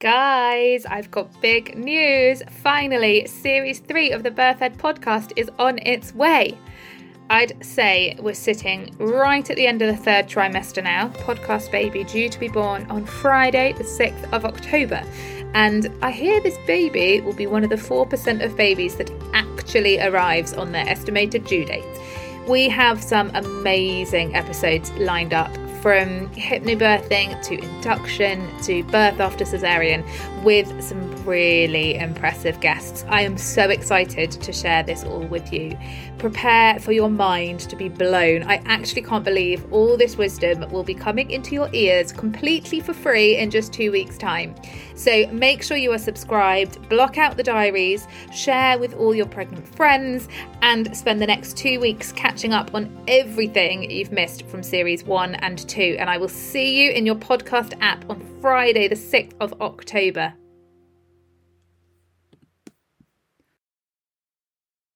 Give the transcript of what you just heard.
Guys, I've got big news. Finally, series three of the Birth Ed podcast is on its way. I'd say we're sitting right at the end of the third trimester now. Podcast baby due to be born on Friday, the 6th of October. And I hear this baby will be one of the 4% of babies that actually arrives on their estimated due date. We have some amazing episodes lined up from hypnobirthing to induction to birth after cesarean with some really impressive guests. I am so excited to share this all with you. Prepare for your mind to be blown. I actually can't believe all this wisdom will be coming into your ears completely for free in just two weeks' time. So make sure you are subscribed, block out the diaries, share with all your pregnant friends, and spend the next two weeks catching up on everything you've missed from series one and And I will see you in your podcast app on Friday, the 6th of October.